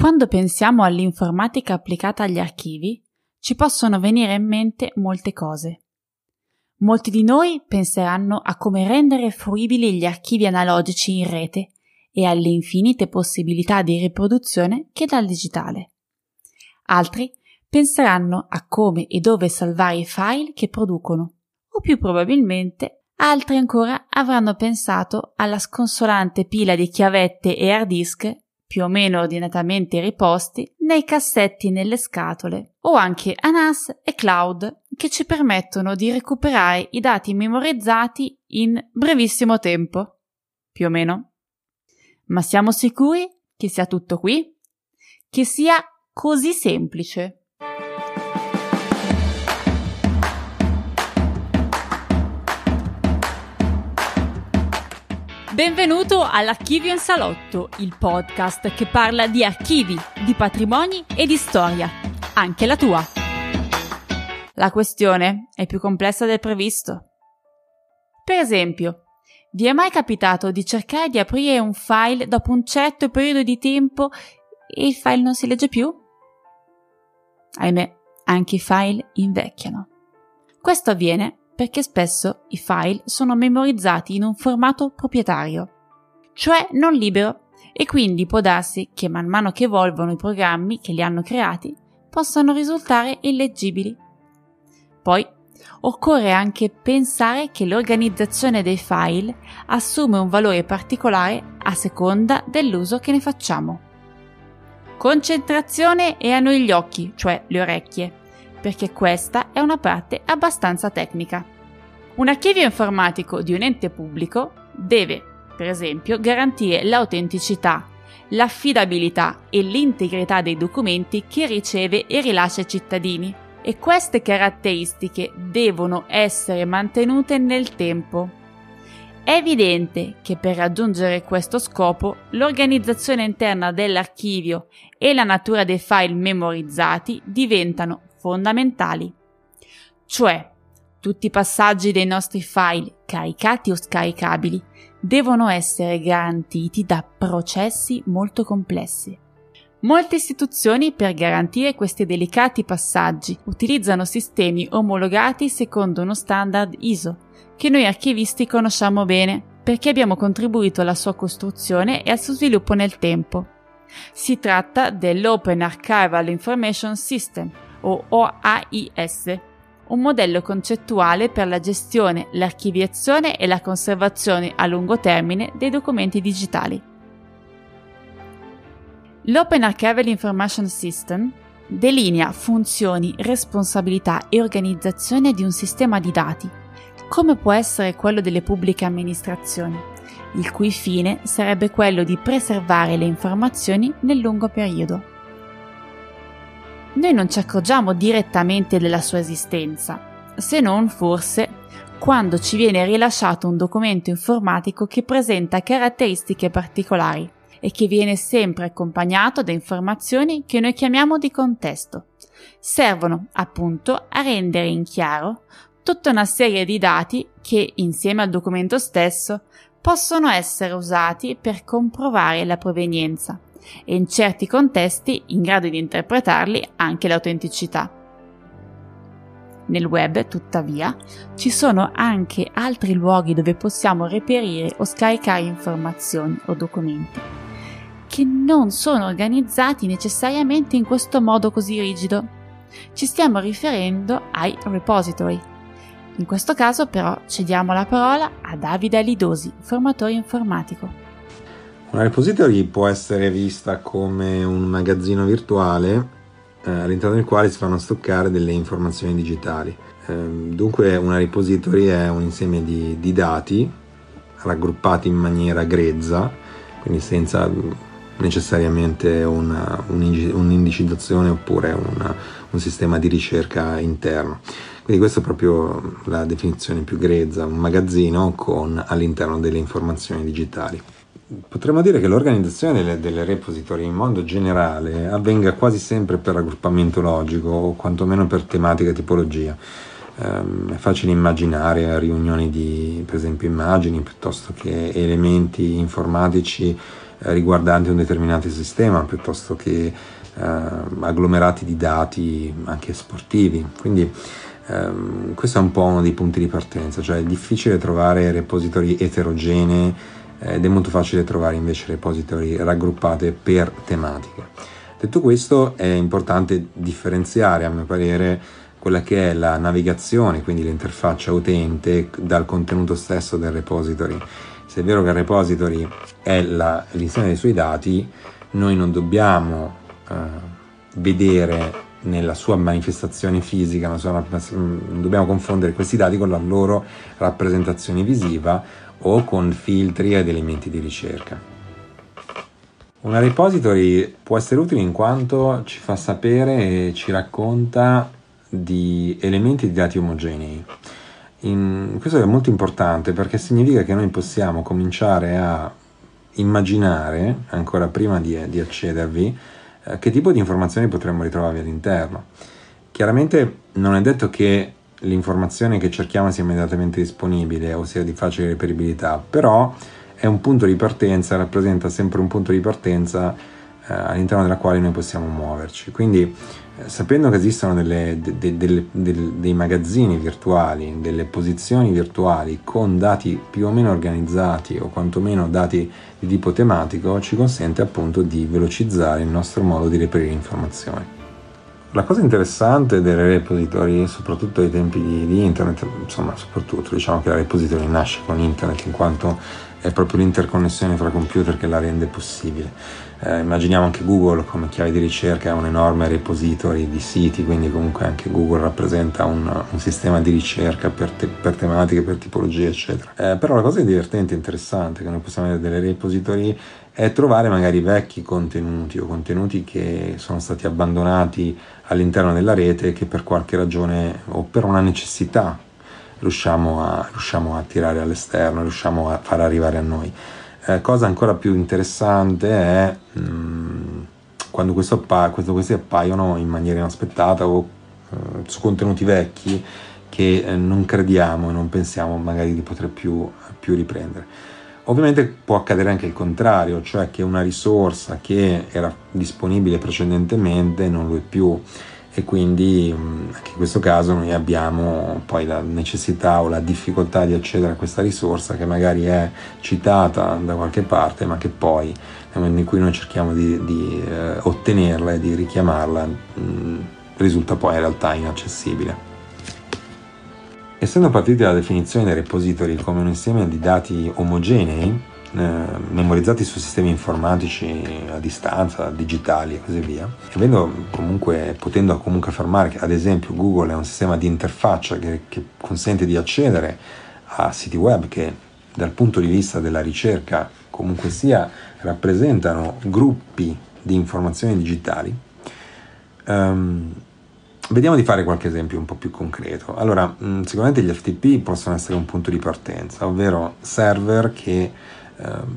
Quando pensiamo all'informatica applicata agli archivi, ci possono venire in mente molte cose. Molti di noi penseranno a come rendere fruibili gli archivi analogici in rete e alle infinite possibilità di riproduzione che dà il digitale. Altri penseranno a come e dove salvare i file che producono, o più probabilmente altri ancora avranno pensato alla sconsolante pila di chiavette e hard disk più o meno ordinatamente riposti nei cassetti nelle scatole o anche a NAS e cloud che ci permettono di recuperare i dati memorizzati in brevissimo tempo. Più o meno. Ma siamo sicuri che sia tutto qui? Che sia così semplice? Benvenuto all'Archivio in Salotto, il podcast che parla di archivi, di patrimoni e di storia, anche la tua. La questione è più complessa del previsto. Per esempio, vi è mai capitato di cercare di aprire un file dopo un certo periodo di tempo e il file non si legge più? Ahimè, anche i file invecchiano. Questo avviene perché spesso i file sono memorizzati in un formato proprietario, cioè non libero, e quindi può darsi che man mano che evolvono i programmi che li hanno creati possano risultare illeggibili. Poi occorre anche pensare che l'organizzazione dei file assume un valore particolare a seconda dell'uso che ne facciamo. Concentrazione e a noi gli occhi, cioè le orecchie perché questa è una parte abbastanza tecnica. Un archivio informatico di un ente pubblico deve, per esempio, garantire l'autenticità, l'affidabilità e l'integrità dei documenti che riceve e rilascia ai cittadini e queste caratteristiche devono essere mantenute nel tempo. È evidente che per raggiungere questo scopo l'organizzazione interna dell'archivio e la natura dei file memorizzati diventano fondamentali. Cioè, tutti i passaggi dei nostri file, caricati o scaricabili, devono essere garantiti da processi molto complessi. Molte istituzioni per garantire questi delicati passaggi utilizzano sistemi omologati secondo uno standard ISO, che noi archivisti conosciamo bene perché abbiamo contribuito alla sua costruzione e al suo sviluppo nel tempo. Si tratta dell'Open Archival Information System, o OAIS, un modello concettuale per la gestione, l'archiviazione e la conservazione a lungo termine dei documenti digitali. L'Open Archival Information System delinea funzioni, responsabilità e organizzazione di un sistema di dati, come può essere quello delle pubbliche amministrazioni, il cui fine sarebbe quello di preservare le informazioni nel lungo periodo noi non ci accorgiamo direttamente della sua esistenza, se non forse quando ci viene rilasciato un documento informatico che presenta caratteristiche particolari e che viene sempre accompagnato da informazioni che noi chiamiamo di contesto. Servono appunto a rendere in chiaro tutta una serie di dati che, insieme al documento stesso, possono essere usati per comprovare la provenienza e in certi contesti in grado di interpretarli anche l'autenticità. Nel web, tuttavia, ci sono anche altri luoghi dove possiamo reperire o scaricare informazioni o documenti che non sono organizzati necessariamente in questo modo così rigido. Ci stiamo riferendo ai repository. In questo caso però cediamo la parola a Davide Alidosi, formatore informatico. Una repository può essere vista come un magazzino virtuale eh, all'interno del quale si fanno stoccare delle informazioni digitali. Eh, dunque una repository è un insieme di, di dati raggruppati in maniera grezza, quindi senza necessariamente una, un'indicizzazione oppure una, un sistema di ricerca interno. Quindi questa è proprio la definizione più grezza, un magazzino con all'interno delle informazioni digitali. Potremmo dire che l'organizzazione delle, delle repository in modo generale avvenga quasi sempre per raggruppamento logico o quantomeno per tematica e tipologia. Um, è facile immaginare riunioni di, per esempio, immagini piuttosto che elementi informatici eh, riguardanti un determinato sistema piuttosto che eh, agglomerati di dati anche sportivi. Quindi ehm, questo è un po' uno dei punti di partenza, cioè è difficile trovare repository eterogenei eh, ed è molto facile trovare invece repository raggruppate per tematiche. Detto questo è importante differenziare a mio parere quella che è la navigazione, quindi l'interfaccia utente dal contenuto stesso del repository. Se è vero che il repository è la, l'insieme dei suoi dati, noi non dobbiamo eh, vedere nella sua manifestazione fisica, sua, non dobbiamo confondere questi dati con la loro rappresentazione visiva o con filtri ed elementi di ricerca. Una repository può essere utile in quanto ci fa sapere e ci racconta di elementi di dati omogenei. In, questo è molto importante perché significa che noi possiamo cominciare a immaginare, ancora prima di, di accedervi, eh, che tipo di informazioni potremmo ritrovarvi all'interno. Chiaramente non è detto che l'informazione che cerchiamo sia immediatamente disponibile o sia di facile reperibilità, però è un punto di partenza, rappresenta sempre un punto di partenza eh, all'interno della quale noi possiamo muoverci. Quindi sapendo che esistono delle, de, de, de, dei magazzini virtuali, delle posizioni virtuali con dati più o meno organizzati o quantomeno dati di tipo tematico, ci consente appunto di velocizzare il nostro modo di reperire informazioni. La cosa interessante delle repository, soprattutto ai tempi di, di internet, insomma, soprattutto diciamo che la repository nasce con internet in quanto è proprio l'interconnessione fra computer che la rende possibile. Eh, immaginiamo anche Google come chiave di ricerca, è un enorme repository di siti, quindi comunque anche Google rappresenta un, un sistema di ricerca per, te, per, tematiche, per tipologie, eccetera. Eh, però la cosa interessante e interessante che noi possiamo avere delle repository è trovare magari vecchi contenuti o contenuti che sono stati abbandonati all'interno della rete che per qualche ragione o per una necessità riusciamo a, riusciamo a tirare all'esterno, riusciamo a far arrivare a noi. Eh, cosa ancora più interessante è mh, mm, quando, appa- quando, questi appaiono in maniera inaspettata o eh, su contenuti vecchi che eh, non crediamo e non pensiamo magari di poter più, più riprendere. Ovviamente può accadere anche il contrario, cioè che una risorsa che era disponibile precedentemente non lo è più e quindi mm, anche in questo caso noi abbiamo poi la necessità o la difficoltà di accedere a questa risorsa che magari è citata da qualche parte ma che poi nel momento in cui noi cerchiamo di, di eh, ottenerla e di richiamarla mh, mm, risulta poi in realtà inaccessibile. Essendo partiti dalla definizione dei repository come un insieme di dati omogenei, eh, memorizzati su sistemi informatici a distanza, digitali e così via, comunque, potendo comunque affermare che ad esempio Google è un sistema di interfaccia che, che consente di accedere a siti web che dal punto di vista della ricerca comunque sia rappresentano gruppi di informazioni digitali, um, Vediamo di fare qualche esempio un po' più concreto. Allora, sicuramente gli FTP possono essere un punto di partenza, ovvero server che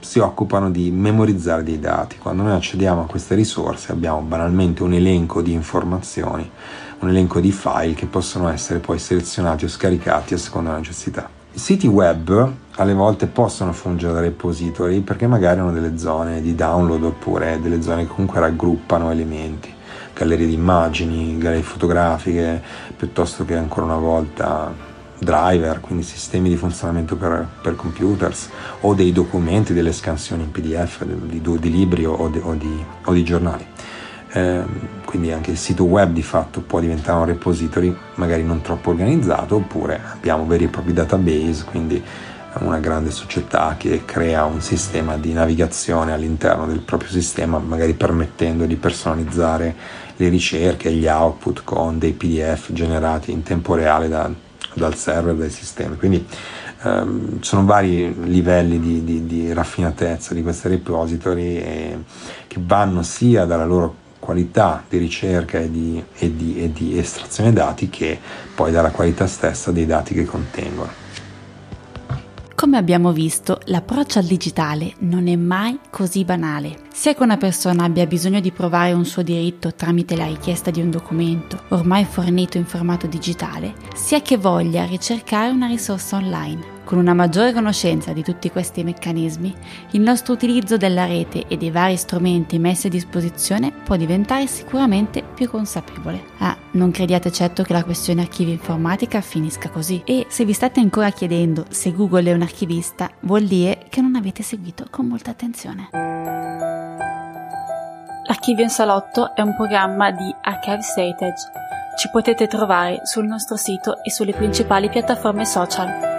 si occupano di memorizzare dei dati. Quando noi accediamo a queste risorse abbiamo banalmente un elenco di informazioni, un elenco di file che possono essere poi selezionati o scaricati a seconda della necessità. I siti web alle volte possono fungere da repository perché magari hanno delle zone di download oppure delle zone che comunque raggruppano elementi, gallerie di immagini, gallerie fotografiche, piuttosto che ancora una volta driver, quindi sistemi di funzionamento per, per computers, o dei documenti, delle scansioni in PDF di, di, di libri o di, o, o di giornali. Eh, quindi anche il sito web di fatto può diventare un repository magari non troppo organizzato, oppure abbiamo veri e propri database, quindi una grande società che crea un sistema di navigazione all'interno del proprio sistema, magari permettendo di personalizzare le ricerche e gli output con dei PDF generati in tempo reale da, dal server, dai sistemi. Quindi ehm, sono vari livelli di, di, di, raffinatezza di queste repository e, che vanno sia dalla loro qualità di ricerca e di, e, e di estrazione dati che poi dalla qualità stessa dei dati che contengono. Come abbiamo visto, l'approccio al digitale non è mai così banale. Sia che una persona abbia bisogno di provare un suo diritto tramite la richiesta di un documento ormai fornito in formato digitale, sia che voglia ricercare una risorsa online. Con una maggiore conoscenza di tutti questi meccanismi, il nostro utilizzo della rete e dei vari strumenti messi a disposizione può diventare sicuramente più consapevole. Ah, non crediate certo che la questione archivio informatica finisca così. E se vi state ancora chiedendo se Google è un archivista, vuol dire che non avete seguito con molta attenzione. L'archivio in salotto è un programma di Archive Heritage. Ci potete trovare sul nostro sito e sulle principali piattaforme social.